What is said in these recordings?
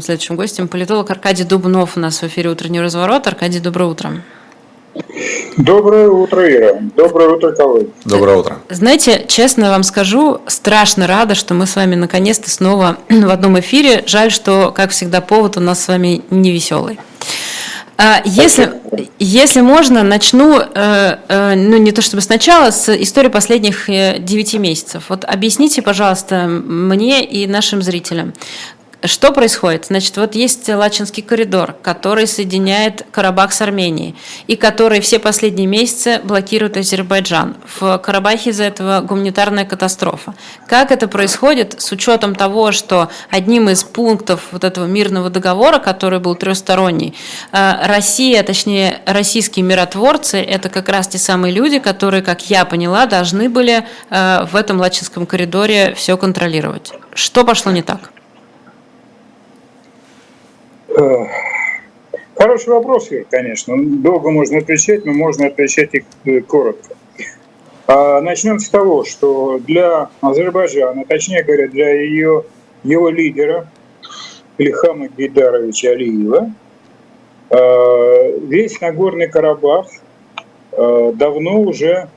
Следующим гостем политолог Аркадий Дубнов у нас в эфире «Утренний разворот». Аркадий, доброе утро. Доброе утро, Ира. Доброе утро, коллеги. Доброе утро. Знаете, честно вам скажу, страшно рада, что мы с вами наконец-то снова в одном эфире. Жаль, что, как всегда, повод у нас с вами не веселый. А, если, если можно, начну, э, э, ну не то чтобы сначала, с истории последних э, девяти месяцев. Вот объясните, пожалуйста, мне и нашим зрителям, что происходит? Значит, вот есть Лачинский коридор, который соединяет Карабах с Арменией, и который все последние месяцы блокирует Азербайджан. В Карабахе из-за этого гуманитарная катастрофа. Как это происходит с учетом того, что одним из пунктов вот этого мирного договора, который был трехсторонний, э, Россия, точнее российские миротворцы, это как раз те самые люди, которые, как я поняла, должны были э, в этом Лачинском коридоре все контролировать. Что пошло не так? Э, хороший вопрос, Ир, конечно. Долго можно отвечать, но можно отвечать и э, коротко. А начнем с того, что для Азербайджана, точнее говоря, для ее, его лидера Ильхама Гейдаровича Алиева, э, весь Нагорный Карабах давно уже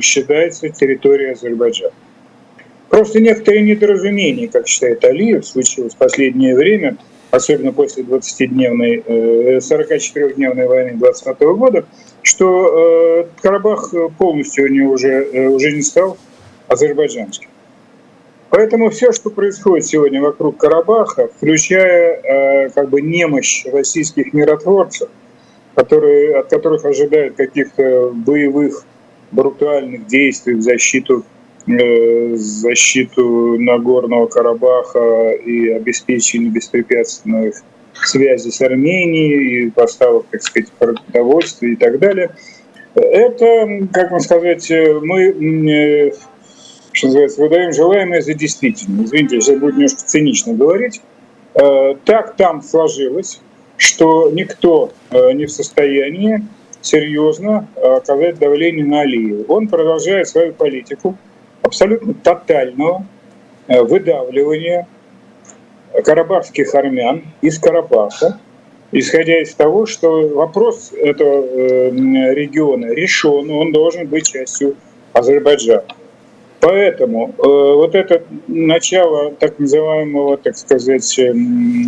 считается территорией Азербайджана. Просто некоторые недоразумения, как считает Алиев, случилось в последнее время – особенно после 20-дневной, 44-дневной э, войны 2020 года, что э, Карабах полностью у него уже, э, уже не стал азербайджанским. Поэтому все, что происходит сегодня вокруг Карабаха, включая как бы немощь российских миротворцев, которые, от которых ожидают каких-то боевых, брутальных действий в защиту защиту Нагорного Карабаха и обеспечение беспрепятственных связи с Арменией и поставок, так сказать, продовольствия и так далее. Это, как вам сказать, мы, э, что называется, выдаем желаемое за действительное. Извините, сейчас будет немножко цинично говорить. Э, так там сложилось, что никто не в состоянии серьезно оказать давление на Алиева. Он продолжает свою политику, абсолютно тотального э, выдавливания карабахских армян из Карабаха, исходя из того, что вопрос этого э, региона решен, он должен быть частью Азербайджана. Поэтому э, вот это начало так называемого, так сказать,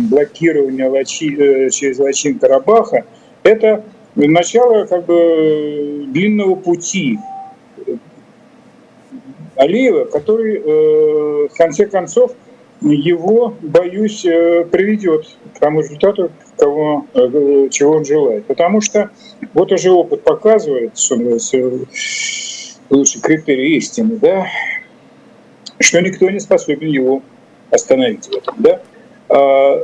блокирования Лачи, э, через Лачин Карабаха, это начало как бы длинного пути Алиева, который э, в конце концов его, боюсь, э, приведет к тому результату, кого, э, чего он желает. Потому что вот уже опыт показывает, что лучший критерий истины, да, что никто не способен его остановить в этом. Да? А,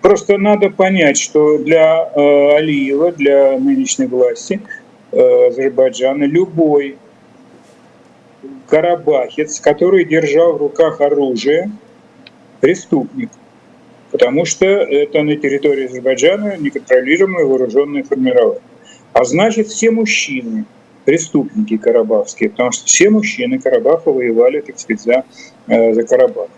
просто надо понять, что для Алиева, для нынешней власти Азербайджана любой карабахец, который держал в руках оружие, преступник. Потому что это на территории Азербайджана неконтролируемое вооруженное формирование. А значит, все мужчины, преступники карабахские, потому что все мужчины Карабаха воевали, так сказать, за, э, за Карабах.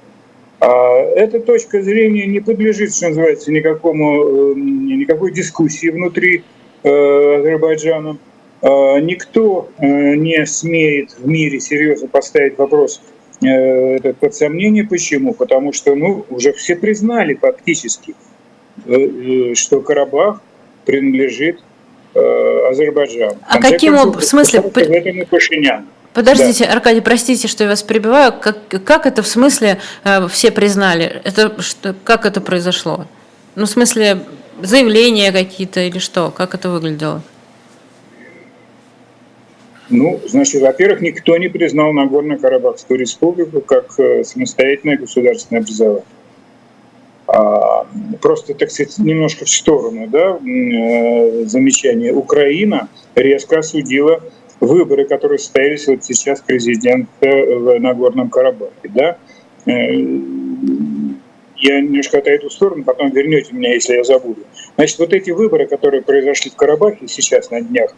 А эта точка зрения не подлежит, что называется, никакому, э, никакой дискуссии внутри э, Азербайджана. А, никто э, не смеет в мире серьезно поставить вопрос э, этот под сомнение. Почему? Потому что ну, уже все признали фактически, э, что Карабах принадлежит Азербайджану. А каким образом? В смысле? Этому Пашиняну. Подождите, да. Аркадий, простите, что я вас перебиваю. Как, как это в смысле э, все признали? Это, что, как это произошло? Ну, в смысле, заявления какие-то или что? Как это выглядело? Ну, значит, во-первых, никто не признал Нагорно-Карабахскую республику как э, самостоятельное государственное образование. А, просто, так сказать, немножко в сторону да, э, замечания. Украина резко осудила выборы, которые состоялись вот сейчас президента в Нагорном Карабахе. Да? Э, я немножко отойду в сторону, потом вернете меня, если я забуду. Значит, вот эти выборы, которые произошли в Карабахе сейчас на днях,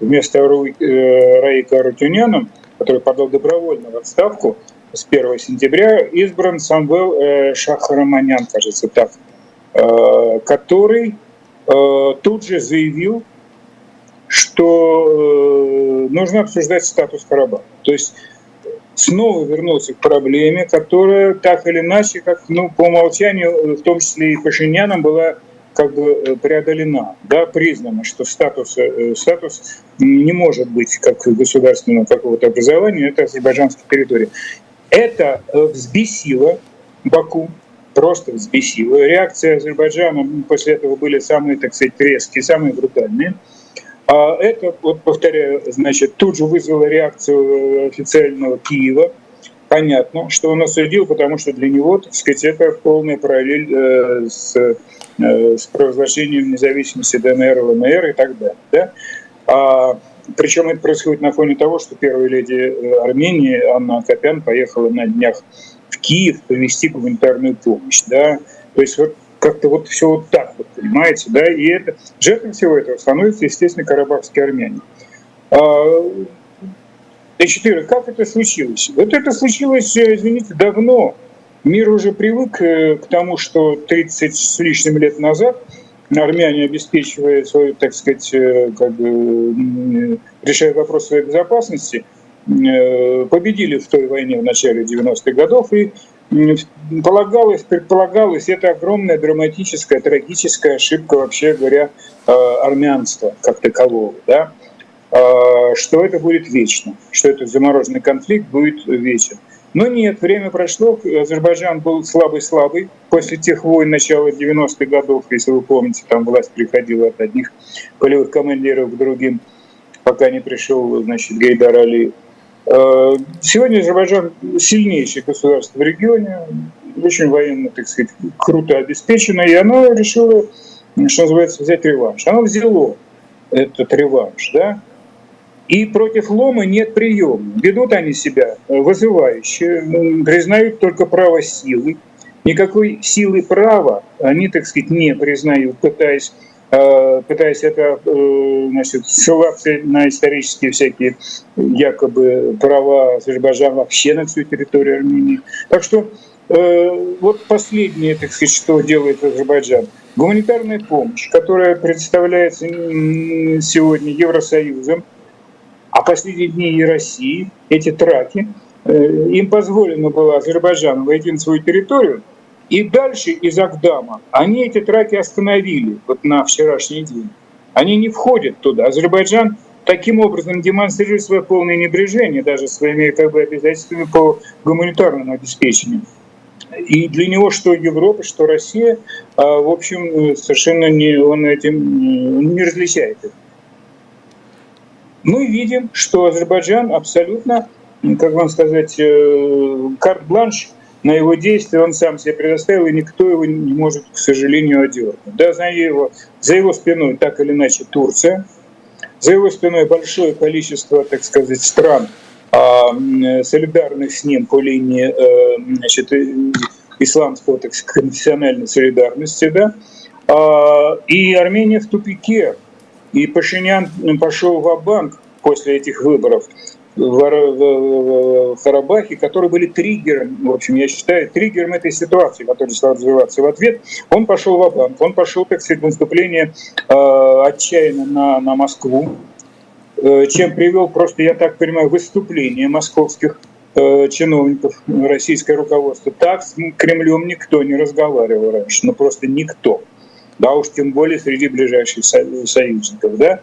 вместо э, Раика Рутюняна, который подал добровольно в отставку с 1 сентября, избран Самвел э, Шахараманян, кажется так. который тут же заявил, что нужно обсуждать статус Карабаха. То есть снова вернуться к проблеме, которая так или иначе, как ну, по умолчанию, в том числе и Пашиняном, была как бы э, преодолена, да, признано, что статус, э, статус не может быть как государственного какого-то образования, это азербайджанская территория. Это э, взбесило Баку, просто взбесило. Реакции Азербайджана после этого были самые, так сказать, резкие, самые брутальные. А это, вот повторяю, значит, тут же вызвало реакцию официального Киева. Понятно, что он осудил, потому что для него, так сказать, это полная параллель э, с, э, с провозглашением независимости ДНР, ЛНР и так далее. Да? А, причем это происходит на фоне того, что первая леди э, Армении Анна Акопян поехала на днях в Киев повести гуманитарную помощь. Да? То есть вот как-то вот все вот так вот, понимаете, да, и это, жертвой всего этого становятся, естественно, карабахские армяне. Д4, а, как это случилось? Вот это случилось, э, извините, давно. Мир уже привык э, к тому, что 30 с лишним лет назад армяне, обеспечивая свою, так сказать, э, как бы, решая вопрос своей безопасности, победили в той войне в начале 90-х годов и полагалось, предполагалось, это огромная драматическая, трагическая ошибка, вообще говоря, армянства как такового, да, что это будет вечно, что этот замороженный конфликт будет вечен. Но нет, время прошло, Азербайджан был слабый-слабый. После тех войн начала 90-х годов, если вы помните, там власть приходила от одних полевых командиров к другим, пока не пришел, значит, Гейдар Алиев. Э, сегодня Азербайджан сильнейшее государство в регионе, очень военно, так сказать, круто обеспечено, и оно решило, что называется, взять реванш. Оно взяло этот реванш, да, и против Лома нет приема. Ведут они себя вызывающе, признают только право силы. Никакой силы права они, так сказать, не признают, пытаясь Э, пытаясь это э, значит, ссылаться на исторические всякие якобы права Азербайджана вообще на всю территорию Армении. Так что э, вот последнее, так сказать, что делает Азербайджан. Гуманитарная помощь, которая представляется сегодня Евросоюзом, а последние дни и России, эти траки, им позволено было Азербайджану войти на свою территорию – и дальше из Агдама они эти траки остановили вот на вчерашний день. Они не входят туда. Азербайджан таким образом демонстрирует свое полное небрежение даже своими как бы, обязательствами по гуманитарному обеспечению. И для него что Европа, что Россия, а, в общем, совершенно не, он этим не различает. Мы видим, что Азербайджан абсолютно, как вам сказать, э, карт-бланш на его действия он сам себе предоставил, и никто его не может, к сожалению, одернуть. Да, за его, за его спиной так или иначе Турция, за его спиной большое количество, так сказать, стран, а, солидарных с ним по линии э, значит, исламского так сказать, конфессиональной солидарности, да, а, и Армения в тупике. И Пашинян пошел в банк после этих выборов в Карабахе, которые были триггером, в общем, я считаю, триггером этой ситуации, которая стала развиваться. В ответ он пошел в банк он пошел, так сказать, в наступление э, отчаянно на, на Москву, э, чем привел просто, я так понимаю, выступление московских э, чиновников, российское руководство. Так с Кремлем никто не разговаривал раньше, ну просто никто. Да уж тем более среди ближайших союзников, да.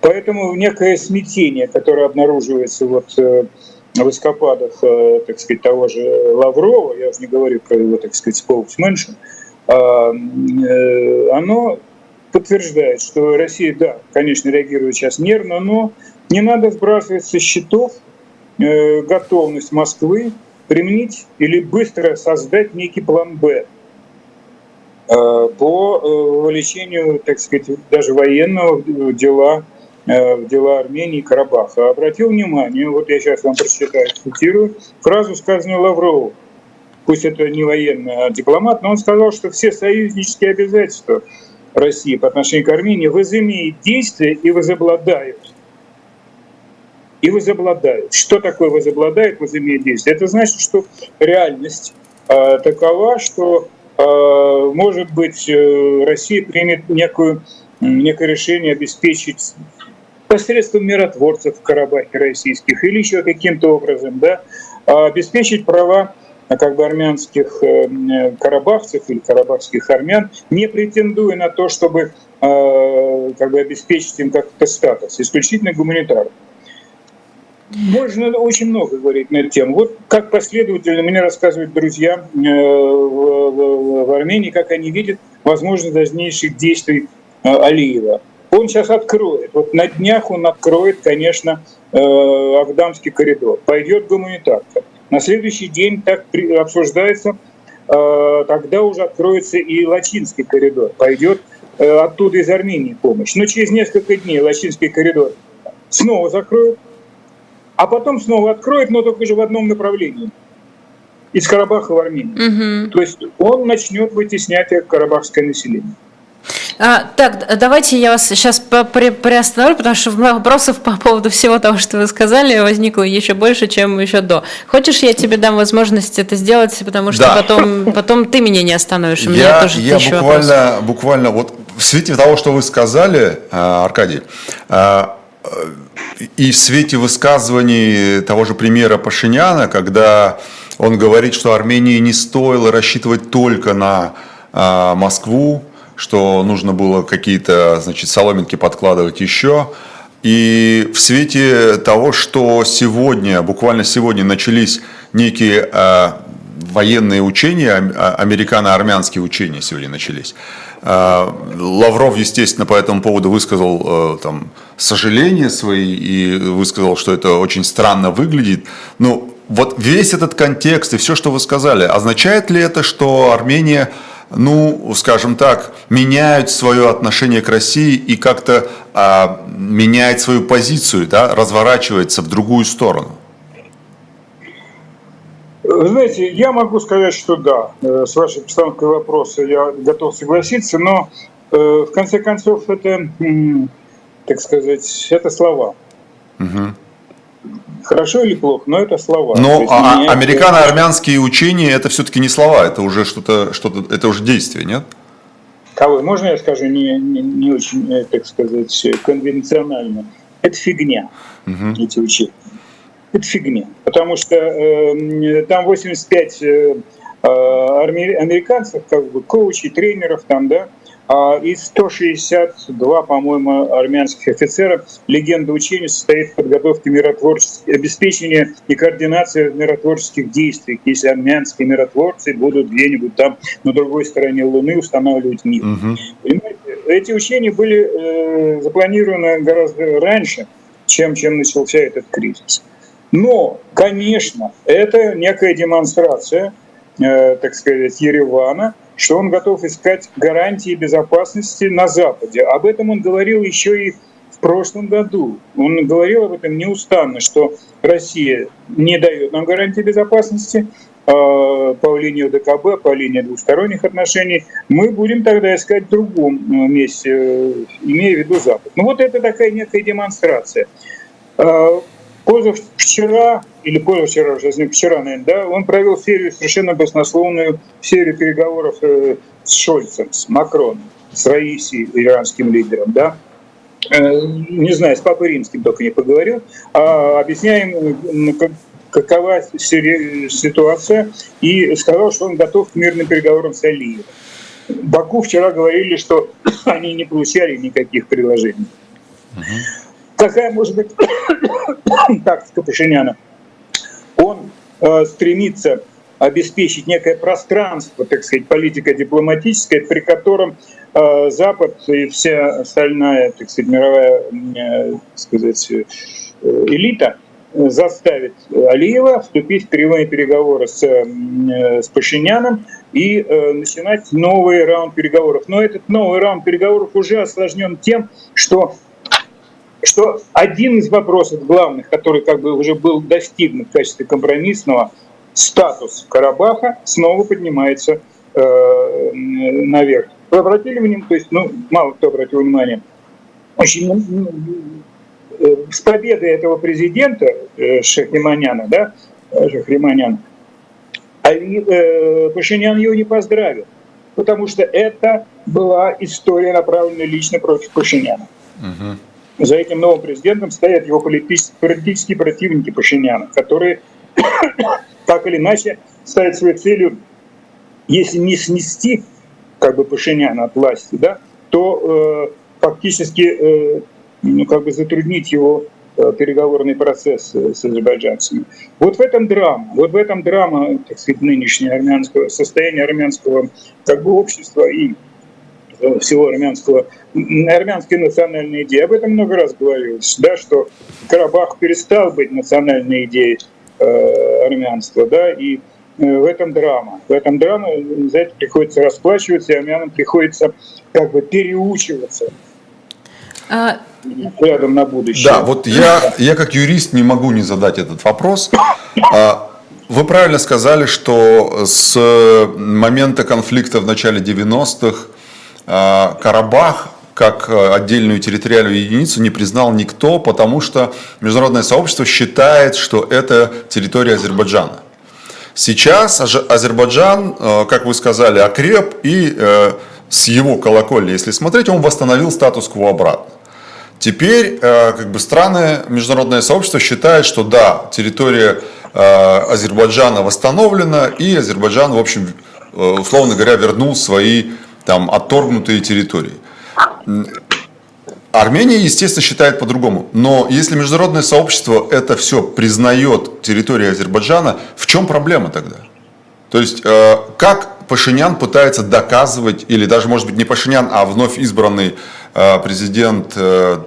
Поэтому некое смятение, которое обнаруживается вот э, в эскападах, э, так сказать, того же Лаврова, я уже не говорю про его, так сказать, spokeswoman, а, э, оно подтверждает, что Россия, да, конечно, реагирует сейчас нервно, но не надо сбрасывать со счетов готовность Москвы применить или быстро создать некий план «Б», по вовлечению, так сказать, даже военного дела Э, в дела Армении и Карабаха. Обратил внимание, вот я сейчас вам прочитаю, цитирую, фразу, сказанную Лаврову. Пусть это не военный, а дипломат, но он сказал, что все союзнические обязательства России по отношению к Армении возымеют действие и возобладают. И возобладают. Что такое возобладает, возымеет действие? Это значит, что реальность э, такова, что может быть, Россия примет некую, некое решение обеспечить посредством миротворцев в Карабахе российских или еще каким-то образом, да, обеспечить права как бы армянских карабахцев или карабахских армян, не претендуя на то, чтобы как бы обеспечить им как-то статус, исключительно гуманитарный. Можно очень много говорить на эту тему. Вот как последовательно мне рассказывают друзья э, в Армении, как они видят возможность дальнейших действий э, Алиева. Он сейчас откроет. Вот на днях он откроет, конечно, э, Агдамский коридор. Пойдет гуманитарка. На следующий день так обсуждается, тогда уже откроется и Лачинский коридор. Пойдет оттуда из Армении помощь. Но через несколько дней Лачинский коридор снова закроют а потом снова откроет, но только уже в одном направлении из Карабаха в Армению. Угу. То есть он начнет вытеснять карабахское население. А, так, давайте я вас сейчас приостановлю, потому что вопросов по поводу всего того, что вы сказали, возникло еще больше, чем еще до. Хочешь, я тебе дам возможность это сделать, потому что да. потом, потом ты меня не остановишь. У меня я, тоже я буквально, буквально вот в свете того, что вы сказали, а, Аркадий, а, и в свете высказываний того же примера Пашиняна, когда он говорит, что Армении не стоило рассчитывать только на а, Москву, что нужно было какие-то значит, соломинки подкладывать еще. И в свете того, что сегодня, буквально сегодня начались некие а, военные учения, американо-армянские учения сегодня начались, а, Лавров, естественно, по этому поводу высказал э, там, сожаления свои и высказал, что это очень странно выглядит. Ну, вот весь этот контекст и все, что вы сказали, означает ли это, что Армения, ну, скажем так, меняет свое отношение к России и как-то а, меняет свою позицию, да, разворачивается в другую сторону? Вы знаете, я могу сказать, что да, э, с вашей постановкой вопроса я готов согласиться, но э, в конце концов это так сказать, это слова. Угу. Хорошо или плохо, но это слова. Но а, а американо-армянские учения это все-таки не слова, это уже что-то, что-то, это уже действие, нет? Кого? Можно я скажу не, не, не очень, э, так сказать, конвенционально? Это фигня, угу. эти учения. Это фигня. Потому что э, там 85 э, э американцев, как бы коучей, тренеров там, да, а из 162, по-моему, армянских офицеров легенда учения состоит в подготовке миротворческих, обеспечения и координации миротворческих действий, если армянские миротворцы будут где-нибудь там на другой стороне Луны устанавливать мир. Угу. Понимаете, эти учения были э, запланированы гораздо раньше, чем, чем начался этот кризис. Но, конечно, это некая демонстрация, э, так сказать, Еревана – что он готов искать гарантии безопасности на Западе. Об этом он говорил еще и в прошлом году. Он говорил об этом неустанно, что Россия не дает нам гарантии безопасности а, по линии ДКБ, по линии двусторонних отношений. Мы будем тогда искать в другом месте, имея в виду Запад. Ну вот это такая некая демонстрация. Позавчера или позавчера, уже вчера, наверное, да, он провел серию совершенно баснословную серию переговоров э, с Шольцем, с Макроном, с Раисией, иранским лидером, да, э, не знаю, с Папой Римским только не поговорил, а объясняем, какова ситуация, и сказал, что он готов к мирным переговорам с Алиевым. Баку вчера говорили, что они не получали никаких предложений. Uh-huh какая может быть тактика Пашиняна? Он э, стремится обеспечить некое пространство, так сказать, политико-дипломатическое, при котором э, Запад и вся остальная, так сказать, мировая, э, так сказать, э, элита заставит Алиева вступить в прямые переговоры с, э, с Пашиняном и э, начинать новый раунд переговоров. Но этот новый раунд переговоров уже осложнен тем, что что один из вопросов главных, который как бы уже был достигнут в качестве компромиссного, статус Карабаха снова поднимается э, наверх. Вы обратили внимание, то есть, ну, мало кто обратил внимание, очень ну, э, с победой этого президента э, Шахриманяна, да, Шахриманяна, а, э, Пашинян его не поздравил. потому что это была история, направленная лично против Пашиняна. Угу. За этим новым президентом стоят его политические противники Пашиняна, которые так или иначе ставят своей целью, если не снести как бы Пашиняна от власти, да, то э, фактически э, ну, как бы затруднить его э, переговорный процесс э, с азербайджанцами. Вот в этом драма, вот в этом драма, так сказать, нынешнего армянского состояния армянского как бы общества и всего армянского, армянской национальной идеи. Об этом много раз говорилось, да, что Карабах перестал быть национальной идеей э, армянства, да, и в этом драма. В этом драма, за это приходится расплачиваться, и армянам приходится как бы переучиваться а... рядом на будущее. Да, вот я, я как юрист не могу не задать этот вопрос. А, вы правильно сказали, что с момента конфликта в начале 90-х а, Карабах как отдельную территориальную единицу не признал никто, потому что международное сообщество считает, что это территория Азербайджана. Сейчас Азербайджан, э, как вы сказали, окреп и э, с его колокольни, если смотреть, он восстановил статус-кво обратно. Теперь э, как бы страны, международное сообщество считает, что да, территория Азербайджана восстановлена, и Азербайджан, в общем, условно говоря, вернул свои там отторгнутые территории. Армения, естественно, считает по-другому. Но если международное сообщество это все признает территорией Азербайджана, в чем проблема тогда? То есть, э, как Пашинян пытается доказывать, или даже, может быть, не Пашинян, а вновь избранный э, президент э,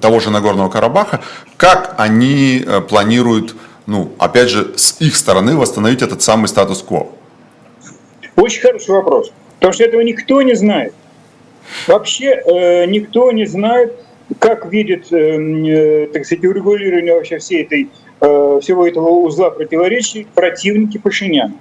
того же Нагорного Карабаха, как они планируют, ну, опять же, с их стороны восстановить этот самый статус-кво? Очень хороший вопрос. Потому что этого никто не знает. Вообще э, никто не знает, как видит, э, э, так сказать, урегулирование вообще всей этой, э, всего этого узла противоречий противники Пашиняна.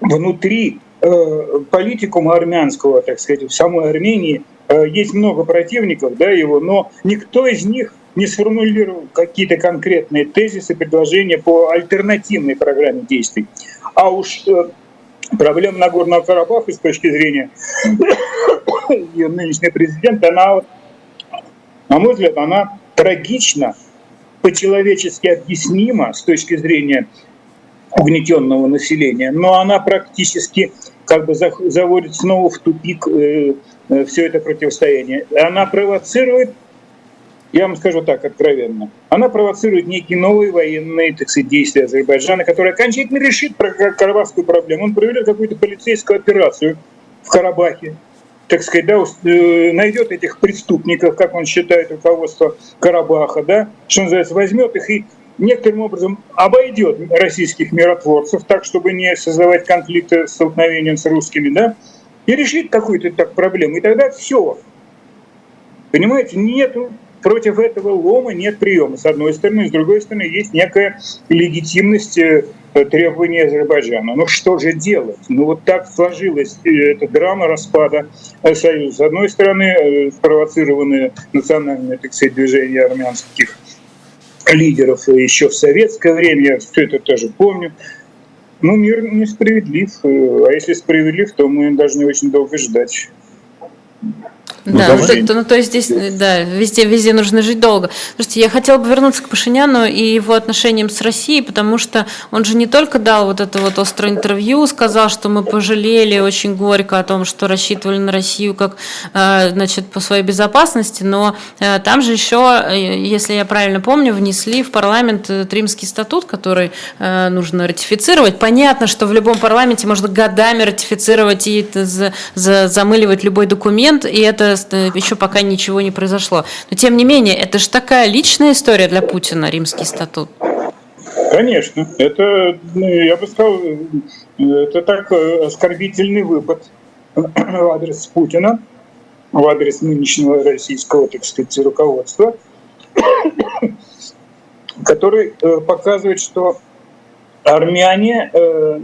Внутри э, политикума армянского, так сказать, в самой Армении э, есть много противников да, его, но никто из них не сформулировал какие-то конкретные тезисы, предложения по альтернативной программе действий. А уж э, проблема Нагорного Карабаха с точки зрения ее нынешнего президента, она, на мой взгляд, она трагична, по-человечески объяснима с точки зрения угнетенного населения, но она практически как бы заводит снова в тупик э, э, все это противостояние. Она провоцирует я вам скажу так откровенно, она провоцирует некие новые военные так сказать, действия Азербайджана, которые окончательно решит карабахскую проблему. Он проведет какую-то полицейскую операцию в Карабахе, так сказать, да, э, найдет этих преступников, как он считает, руководство Карабаха, да, что называется, возьмет их и некоторым образом обойдет российских миротворцев так, чтобы не создавать конфликты, столкновения с русскими, да, и решит какую-то так проблему. И тогда все. Понимаете, нету против этого лома нет приема, с одной стороны. С другой стороны, есть некая легитимность э, требований Азербайджана. Ну что же делать? Ну вот так сложилась э, эта драма распада э, Союза. С одной стороны, спровоцированные национальные, так сказать, движения армянских лидеров еще в советское время, я все это тоже помню. Ну, мир несправедлив. А если справедлив, то мы должны очень долго ждать. Ну, да, ну, то, ну, то есть здесь, да, везде, везде нужно жить долго. Слушайте, я хотела бы вернуться к Пашиняну и его отношениям с Россией, потому что он же не только дал вот это вот острое интервью, сказал, что мы пожалели очень горько о том, что рассчитывали на Россию как, э, значит, по своей безопасности, но э, там же еще, э, если я правильно помню, внесли в парламент Римский статут, который нужно ратифицировать. Понятно, что в любом парламенте можно годами ратифицировать и замыливать любой документ, и это еще пока ничего не произошло. Но тем не менее, это же такая личная история для Путина, римский статут. Конечно, это, ну, я бы сказал, это так э, оскорбительный выпад в адрес Путина, в адрес нынешнего российского, так сказать, руководства, который э, показывает, что армяне э,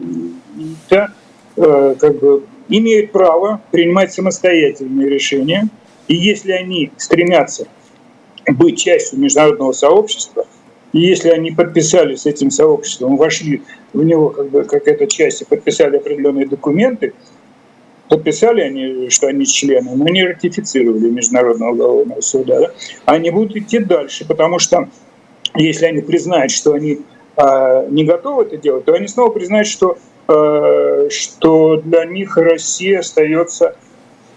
это, как бы имеют право принимать самостоятельные решения, и если они стремятся быть частью международного сообщества, и если они подписали с этим сообществом, вошли в него как, бы, как эта часть и подписали определенные документы, подписали они, что они члены, но не ратифицировали Международного уголовного суда, да, они будут идти дальше, потому что если они признают, что они э, не готовы это делать, то они снова признают, что, что для них Россия остается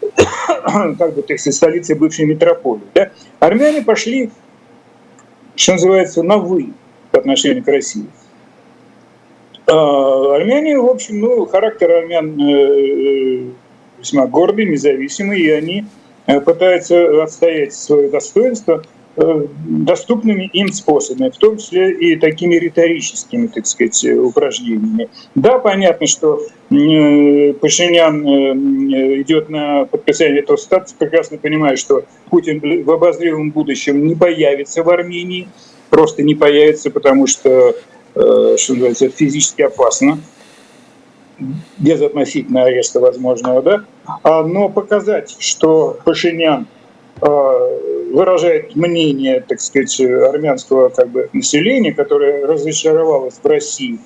как бы, так сказать, столицей бывшей метрополии. Да? Армяне пошли, что называется, на «вы» по отношению к России. А армяне, в общем, ну, характер армян э, весьма гордый, независимый, и они э, пытаются отстоять свое достоинство э, доступными им способами, в том числе и такими риторическими, так сказать, упражнениями. Да, понятно, что Пашинян идет на подписание этого статуса, прекрасно понимая, что Путин в обозримом будущем не появится в Армении, просто не появится, потому что, что называется, физически опасно. Без относительно ареста возможного, да, а, но показать, что Пашинян а, выражает мнение, так сказать, армянского как бы, населения, которое разочаровалось в России,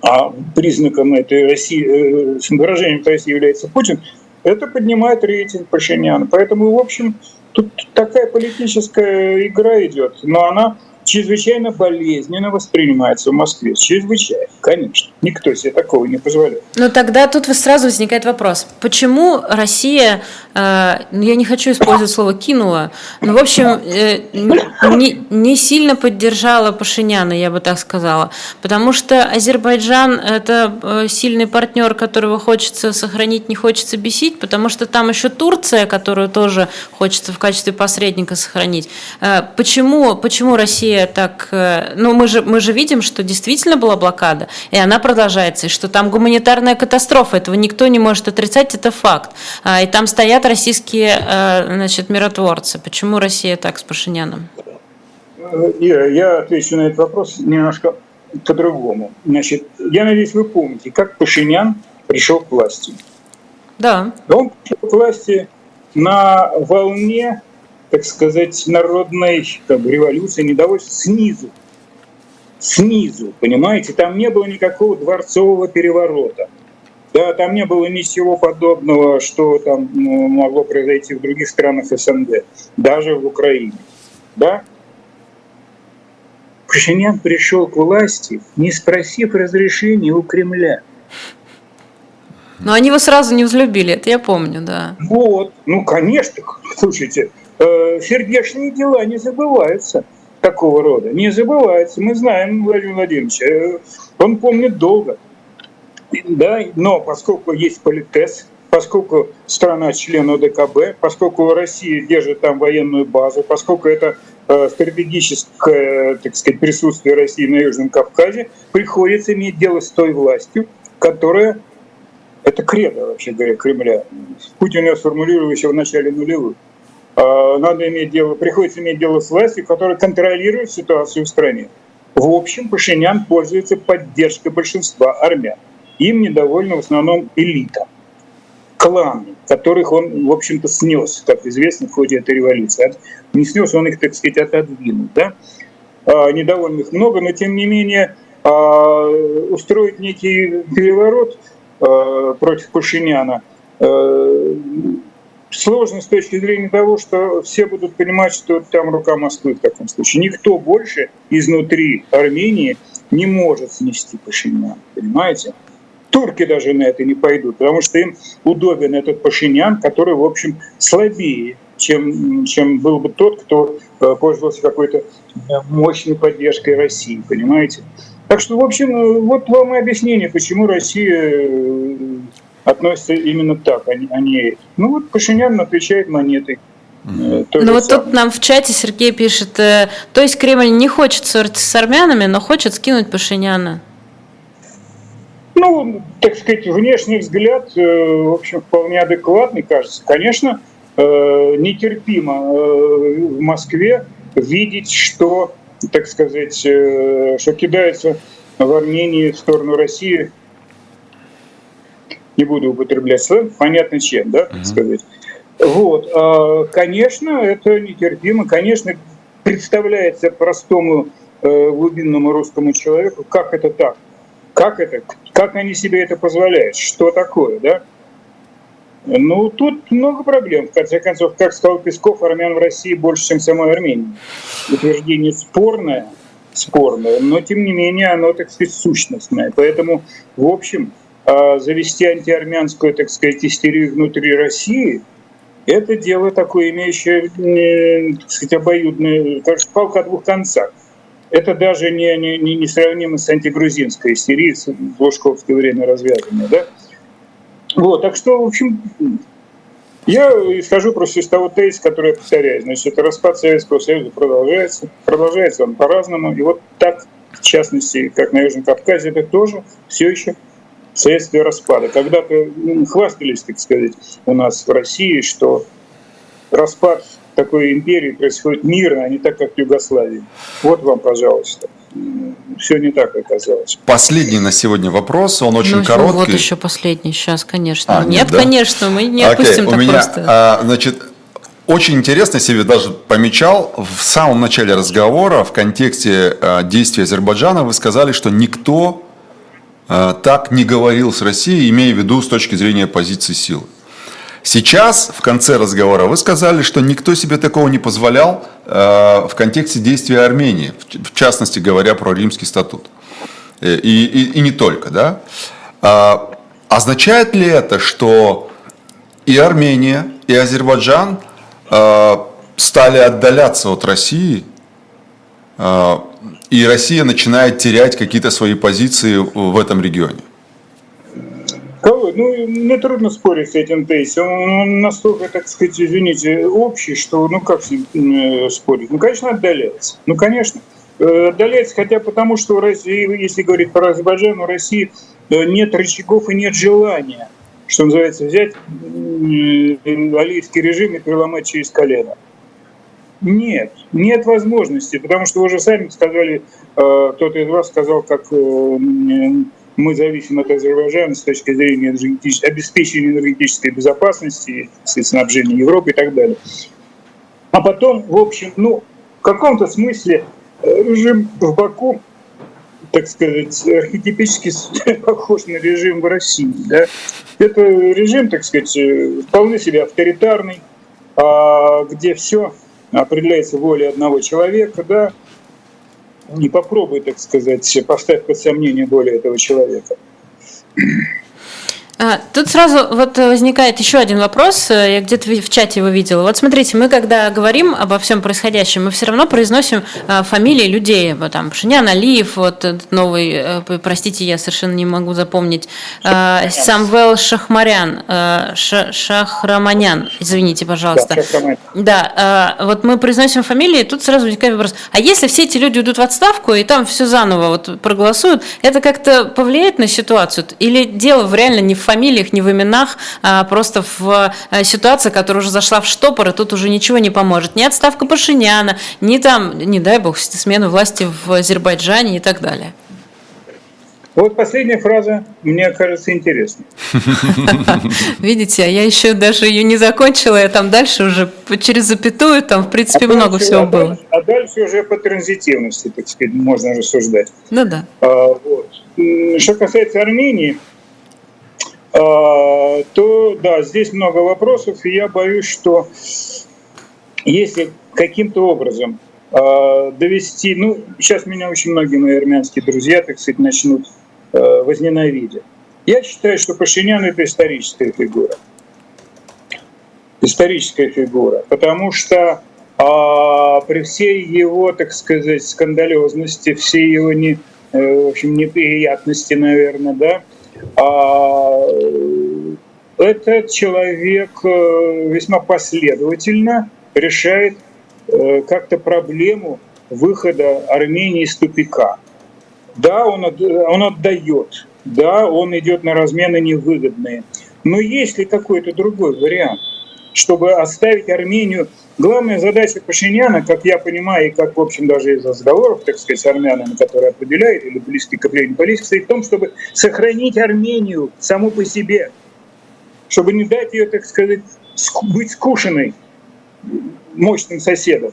а признаком этой России, э, выражением России является Путин, это поднимает рейтинг Пашиняна. Поэтому, в общем, тут такая политическая игра идет, но она чрезвычайно болезненно воспринимается в Москве. Чрезвычайно, конечно. Никто себе такого не позволяет. Ну тогда тут сразу возникает вопрос. Почему Россия, э, ну, я не хочу использовать слово «кинула», но, в общем, э, не, не сильно поддержала Пашиняна, я бы так сказала. Потому что Азербайджан – это э, сильный партнер, которого хочется сохранить, не хочется бесить, потому что там еще Турция, которую тоже хочется в качестве посредника сохранить. Э, почему, почему Россия Так... Э, ну, мы же, мы же видим, что действительно была блокада, и она продолжается, и что там гуманитарная катастрофа, этого никто не может отрицать, это факт. А, и там стоят российские э, значит, миротворцы. Почему Россия так с Пашиняном? Ира, я отвечу на этот вопрос немножко по-другому. Значит, я надеюсь, вы помните, как Пашинян пришел к власти. Да. Он пришел к власти на волне так сказать, народной как бы, революции, недовольства снизу. Снизу, понимаете? Там не было никакого дворцового переворота. Да, там не было ничего подобного, что там ну, могло произойти в других странах СНГ, даже в Украине. Да? Пашинян пришел к власти, не спросив разрешения у Кремля. Но они его сразу не взлюбили, это я помню, да. Вот, ну, конечно, слушайте, сердечные дела не забываются такого рода. Не забываются. Мы знаем Владимир Владимирович, э, он помнит долго. Да, но поскольку есть политез, поскольку страна член ОДКБ, поскольку Россия держит там военную базу, поскольку это э, стратегическое так сказать, присутствие России на Южном Кавказе, приходится иметь дело с той властью, которая это кредо, вообще говоря, Кремля. Путин ее сформулировал еще в начале нулевых. А, надо иметь дело, приходится иметь дело с властью, которая контролирует ситуацию в стране. В общем, Пашинян пользуется поддержкой большинства армян. Им недовольна в основном элита, кланы, которых он, в общем-то, снес, как известно, в ходе этой революции. Не снес, он их, так сказать, отодвинул. Да? А, недовольных много, но тем не менее а, устроить некий переворот против Пашиняна сложно с точки зрения того, что все будут понимать, что там рука Москвы в таком случае. Никто больше изнутри Армении не может снести Пашинян, понимаете? Турки даже на это не пойдут, потому что им удобен этот Пашинян, который, в общем, слабее, чем, чем был бы тот, кто э, пользовался какой-то э, мощной поддержкой России, понимаете? Так что, в общем, э, вот вам и объяснение, почему Россия относятся именно так, а не, а не Ну вот Пашинян отвечает монетой. Mm-hmm. Ну вот самое. тут нам в чате Сергей пишет, э, то есть Кремль не хочет ссориться с армянами, но хочет скинуть Пашиняна. Ну, так сказать, внешний взгляд, э, в общем, вполне адекватный, кажется. Конечно, э, нетерпимо в Москве видеть, что, так сказать, что кидается в Армении в сторону России не буду употреблять сленг, понятно чем, да, так сказать. Вот, а, конечно, это нетерпимо, конечно, представляется простому э, глубинному русскому человеку, как это так, как это, как они себе это позволяют, что такое, да? Ну, тут много проблем. В конце концов, как сказал Песков, армян в России больше, чем самой Армении. Утверждение спорное, спорное, но тем не менее оно, так сказать, сущностное. Поэтому, в общем, завести антиармянскую, так сказать, истерию внутри России, это дело такое, имеющее, э, так сказать, обоюдное, кажется, палка о двух концах. Это даже не, не, не, не сравнимо с антигрузинской истерией, с Лужковское время развязанной, да? Вот, так что, в общем, я исхожу просто из того тезиса, который я повторяю. Значит, это распад Советского Союза продолжается. Продолжается он по-разному. И вот так, в частности, как на Южном Кавказе, это тоже все еще следствие распада. Когда-то ну, хвастались, так сказать, у нас в России, что распад такой империи происходит мирно, а не так, как в Югославии. Вот вам, пожалуйста. Все не так оказалось. Последний на сегодня вопрос, он очень ну, короткий. Вот еще последний, сейчас, конечно. А, нет, нет да? конечно, мы не Окей, опустим у меня, просто. А, значит, очень интересно себе даже помечал в самом начале разговора в контексте а, действий Азербайджана вы сказали, что никто так не говорил с Россией, имея в виду с точки зрения позиции силы. Сейчас, в конце разговора, вы сказали, что никто себе такого не позволял э, в контексте действия Армении, в, частности говоря про Римский статут. Э, и, и, и не только, да? А, означает ли это, что и Армения, и Азербайджан стали отдаляться от России, и Россия начинает терять какие-то свои позиции в этом регионе? Ну, мне трудно спорить с этим тезисом. Он настолько, так сказать, извините, общий, что ну как с ним э, спорить? Ну, конечно, отдаляется. Ну, конечно. Э, отдаляется, хотя потому, что в России, если говорить про Азербайджан, у России э, нет рычагов и нет желания, что называется, взять алиевский режим и переломать через колено. Нет, нет возможности, потому что вы уже сами сказали, кто-то из вас сказал, как мы зависим от Азербайджана с точки зрения энергетической, обеспечения энергетической безопасности, снабжения Европы и так далее. А потом, в общем, ну, в каком-то смысле э, режим в Баку, так сказать, архетипически похож на режим в России. Да? Это режим, так сказать, э, вполне себе авторитарный, а, где все определяется волей одного человека, да, не попробуй, так сказать, поставь под сомнение более этого человека. А, тут сразу вот возникает еще один вопрос, я где-то в чате его видела. Вот смотрите, мы когда говорим обо всем происходящем, мы все равно произносим а, фамилии людей, вот там Пшинян, Алиев, вот новый, э, простите, я совершенно не могу запомнить, а, Самвел Шахмарян, Шахраманян, извините, пожалуйста. Да, вот мы произносим фамилии, тут сразу возникает вопрос, а если все эти люди уйдут в отставку и там все заново вот проголосуют, это как-то повлияет на ситуацию? Или дело в реально не в фамилиях, ни в именах, а просто в э, ситуации, которая уже зашла в штопор, и тут уже ничего не поможет. Ни отставка Пашиняна, ни там, не дай бог, смена власти в Азербайджане и так далее. Вот последняя фраза мне кажется интересной. Видите, а я еще даже ее не закончила, я там дальше уже через запятую, там в принципе а много дальше, всего а было. Дальше, а дальше уже по транзитивности, так сказать, можно рассуждать. Ну да. А, вот. Что касается Армении, то да, здесь много вопросов, и я боюсь, что если каким-то образом а, довести, ну, сейчас меня очень многие мои армянские друзья, так сказать, начнут а, возненавидеть. Я считаю, что Пашинян – это историческая фигура. Историческая фигура, потому что а, при всей его, так сказать, скандалезности, всей его не, э, в общем, неприятности, наверное, да, а, этот человек э, весьма последовательно решает э, как-то проблему выхода Армении из тупика. Да, он, он отдает, да, он идет на размены невыгодные. Но есть ли какой-то другой вариант, чтобы оставить Армению Главная задача Пашиняна, как я понимаю, и как, в общем, даже из разговоров, так сказать, с армянами, которые определяют, или близкие к определению политики, стоит в том, чтобы сохранить Армению саму по себе, чтобы не дать ее, так сказать, быть скушенной мощным соседом.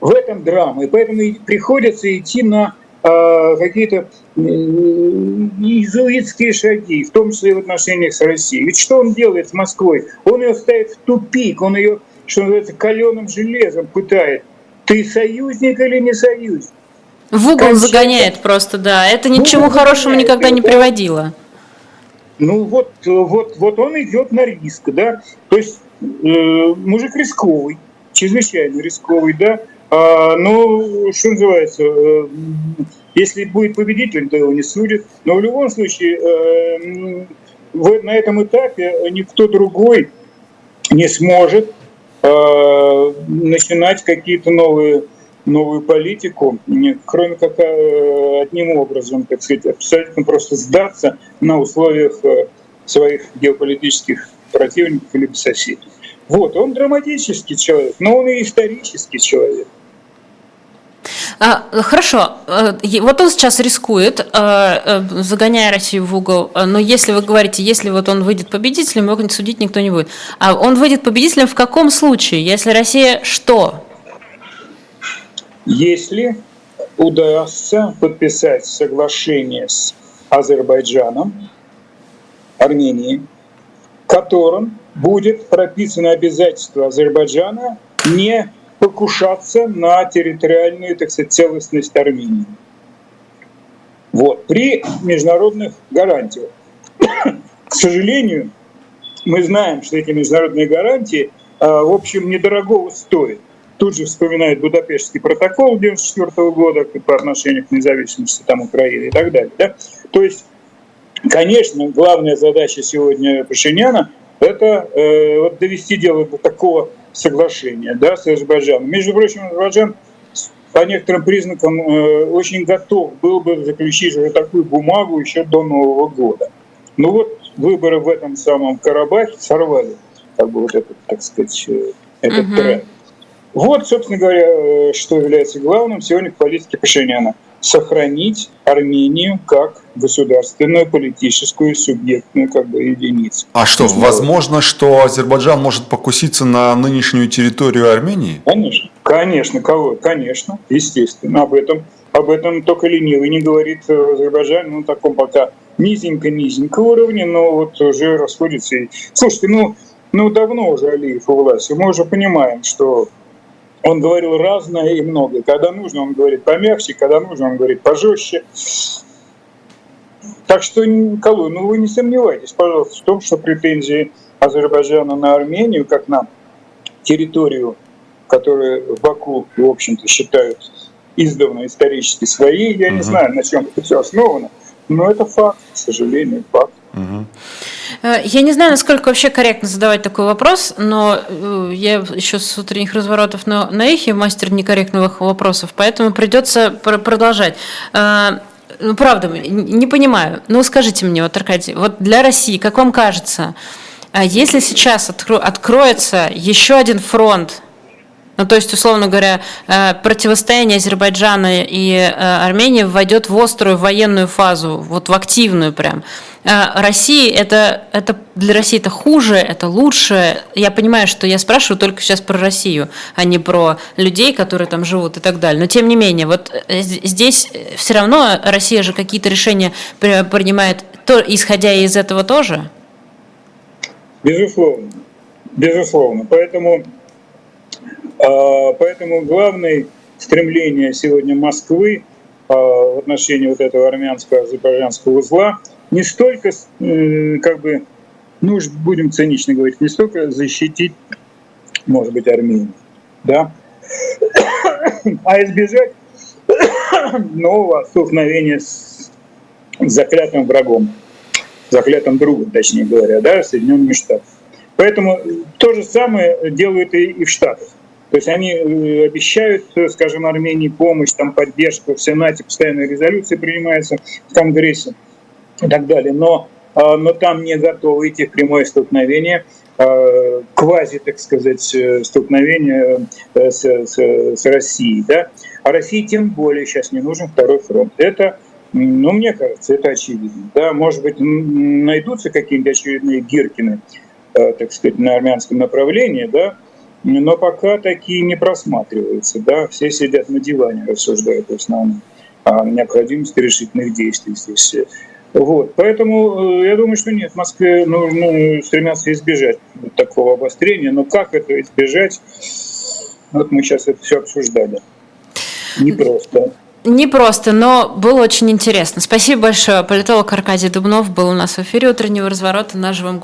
В этом драма. И поэтому приходится идти на э, какие-то изуитские шаги, в том числе и в отношениях с Россией. Ведь что он делает с Москвой? Он ее ставит в тупик, он ее, что называется, каленым железом пытает. Ты союзник или не союзник? В угол Кончай. загоняет просто, да. Это ни к чему хорошему никогда не приводило. Ну вот, вот, вот он идет на риск, да. То есть э, мужик рисковый, чрезвычайно рисковый, да. А, ну, что называется, э, если будет победитель, то его не судят. Но в любом случае, э, в, на этом этапе никто другой не сможет э, начинать какие-то новые новую политику, кроме как э, одним образом, так сказать, абсолютно просто сдаться на условиях э, своих геополитических противников или соседей. Вот, он драматический человек, но он и исторический человек. А, хорошо, э, вот он сейчас рискует, загоняя Россию в угол, но если вы говорите, если вот он выйдет победителем, его судить никто не будет. А он выйдет победителем в каком случае? Если Россия что? если удастся подписать соглашение с Азербайджаном, Арменией, которым будет прописано обязательство Азербайджана не покушаться на территориальную, так сказать, целостность Армении. Вот, при международных гарантиях. К сожалению, мы знаем, что эти международные гарантии, а, в общем, недорогого стоят тут же вспоминает Будапештский протокол 1994 года по отношению к независимости там, Украины и так далее. Да? То есть, конечно, главная задача сегодня Пашиняна – это э, вот довести дело до такого соглашения да, с Азербайджаном. Между прочим, Азербайджан по некоторым признакам э, очень готов был бы заключить уже такую бумагу еще до Нового года. Ну вот выборы в этом самом Карабахе сорвали как бы вот этот, так сказать, э, этот угу. тренд. Вот, собственно говоря, э, что является главным сегодня в политике Пашиняна. Сохранить Армению как государственную, политическую, субъектную как бы, единицу. А что, возможно, что Азербайджан может покуситься на нынешнюю территорию Армении? Конечно, конечно, кого? Конечно, естественно. Об этом, об этом только ленивый не говорит в Азербайджане, ну, таком пока низенько-низенько уровне, но вот уже расходится. Слушайте, ну, ну давно уже Алиев у власти. Мы уже понимаем, что он говорил разное и многое. Когда нужно, он говорит помягче, когда нужно, он говорит пожестче. Так что, Николай, ну вы не сомневайтесь, пожалуйста, в том, что претензии Азербайджана на Армению, как на территорию, которую в Баку, в общем-то, считают издавна исторически своей, я угу. не знаю, на чем это все основано, но это факт, к сожалению, факт. Угу. Э, я не знаю, насколько вообще корректно задавать такой вопрос, но э, я еще с утренних разворотов на, на эхе мастер некорректных вопросов, поэтому придется продолжать. Э, ну, правда, не понимаю. Ну, скажите мне, вот, Аркадий, вот для России, как вам кажется, если сейчас откро- откроется еще один фронт ну, то есть, условно говоря, противостояние Азербайджана и Армении войдет в острую военную фазу, вот в активную прям. А, России это, это для России это хуже, это лучше. Я понимаю, что я спрашиваю только сейчас про Россию, а не про людей, которые там живут и так далее. Но тем не менее, вот э, здесь все равно Россия же какие-то решения принимает, то, исходя из этого тоже. Безусловно, безусловно. Поэтому, поэтому главное стремление сегодня Москвы а, в отношении вот этого армянского азербайджанского узла – не столько, э, как бы, ну уж будем цинично говорить, не столько защитить, может быть, Армению, да, а избежать нового столкновения с заклятым врагом, заклятым другом, точнее говоря, да, Соединенными Штатами. Поэтому то же самое делают и в Штатах. То есть они э, обещают, скажем, Армении помощь, там поддержку в Сенате, постоянные резолюции принимаются в Конгрессе и так далее. Но, а, но там не готовы идти в прямое столкновение, квази, так сказать, э, столкновение э, с, с, с Россией. Да? А России тем более сейчас не нужен второй фронт. Это ну, мне кажется, это очевидно. Да, может быть, найдутся какие-нибудь очередные Гиркины, э, так сказать, на армянском направлении, да, но пока такие не просматриваются, да, все сидят на диване, рассуждают в основном. о необходимости решительных действий здесь. Вот. Поэтому я думаю, что нет, в Москве нужно стремятся избежать такого обострения. Но как это избежать? Вот мы сейчас это все обсуждали. Непросто. Не просто, но было очень интересно. Спасибо большое. Политолог Аркадий Дубнов был у нас в эфире утреннего разворота на живом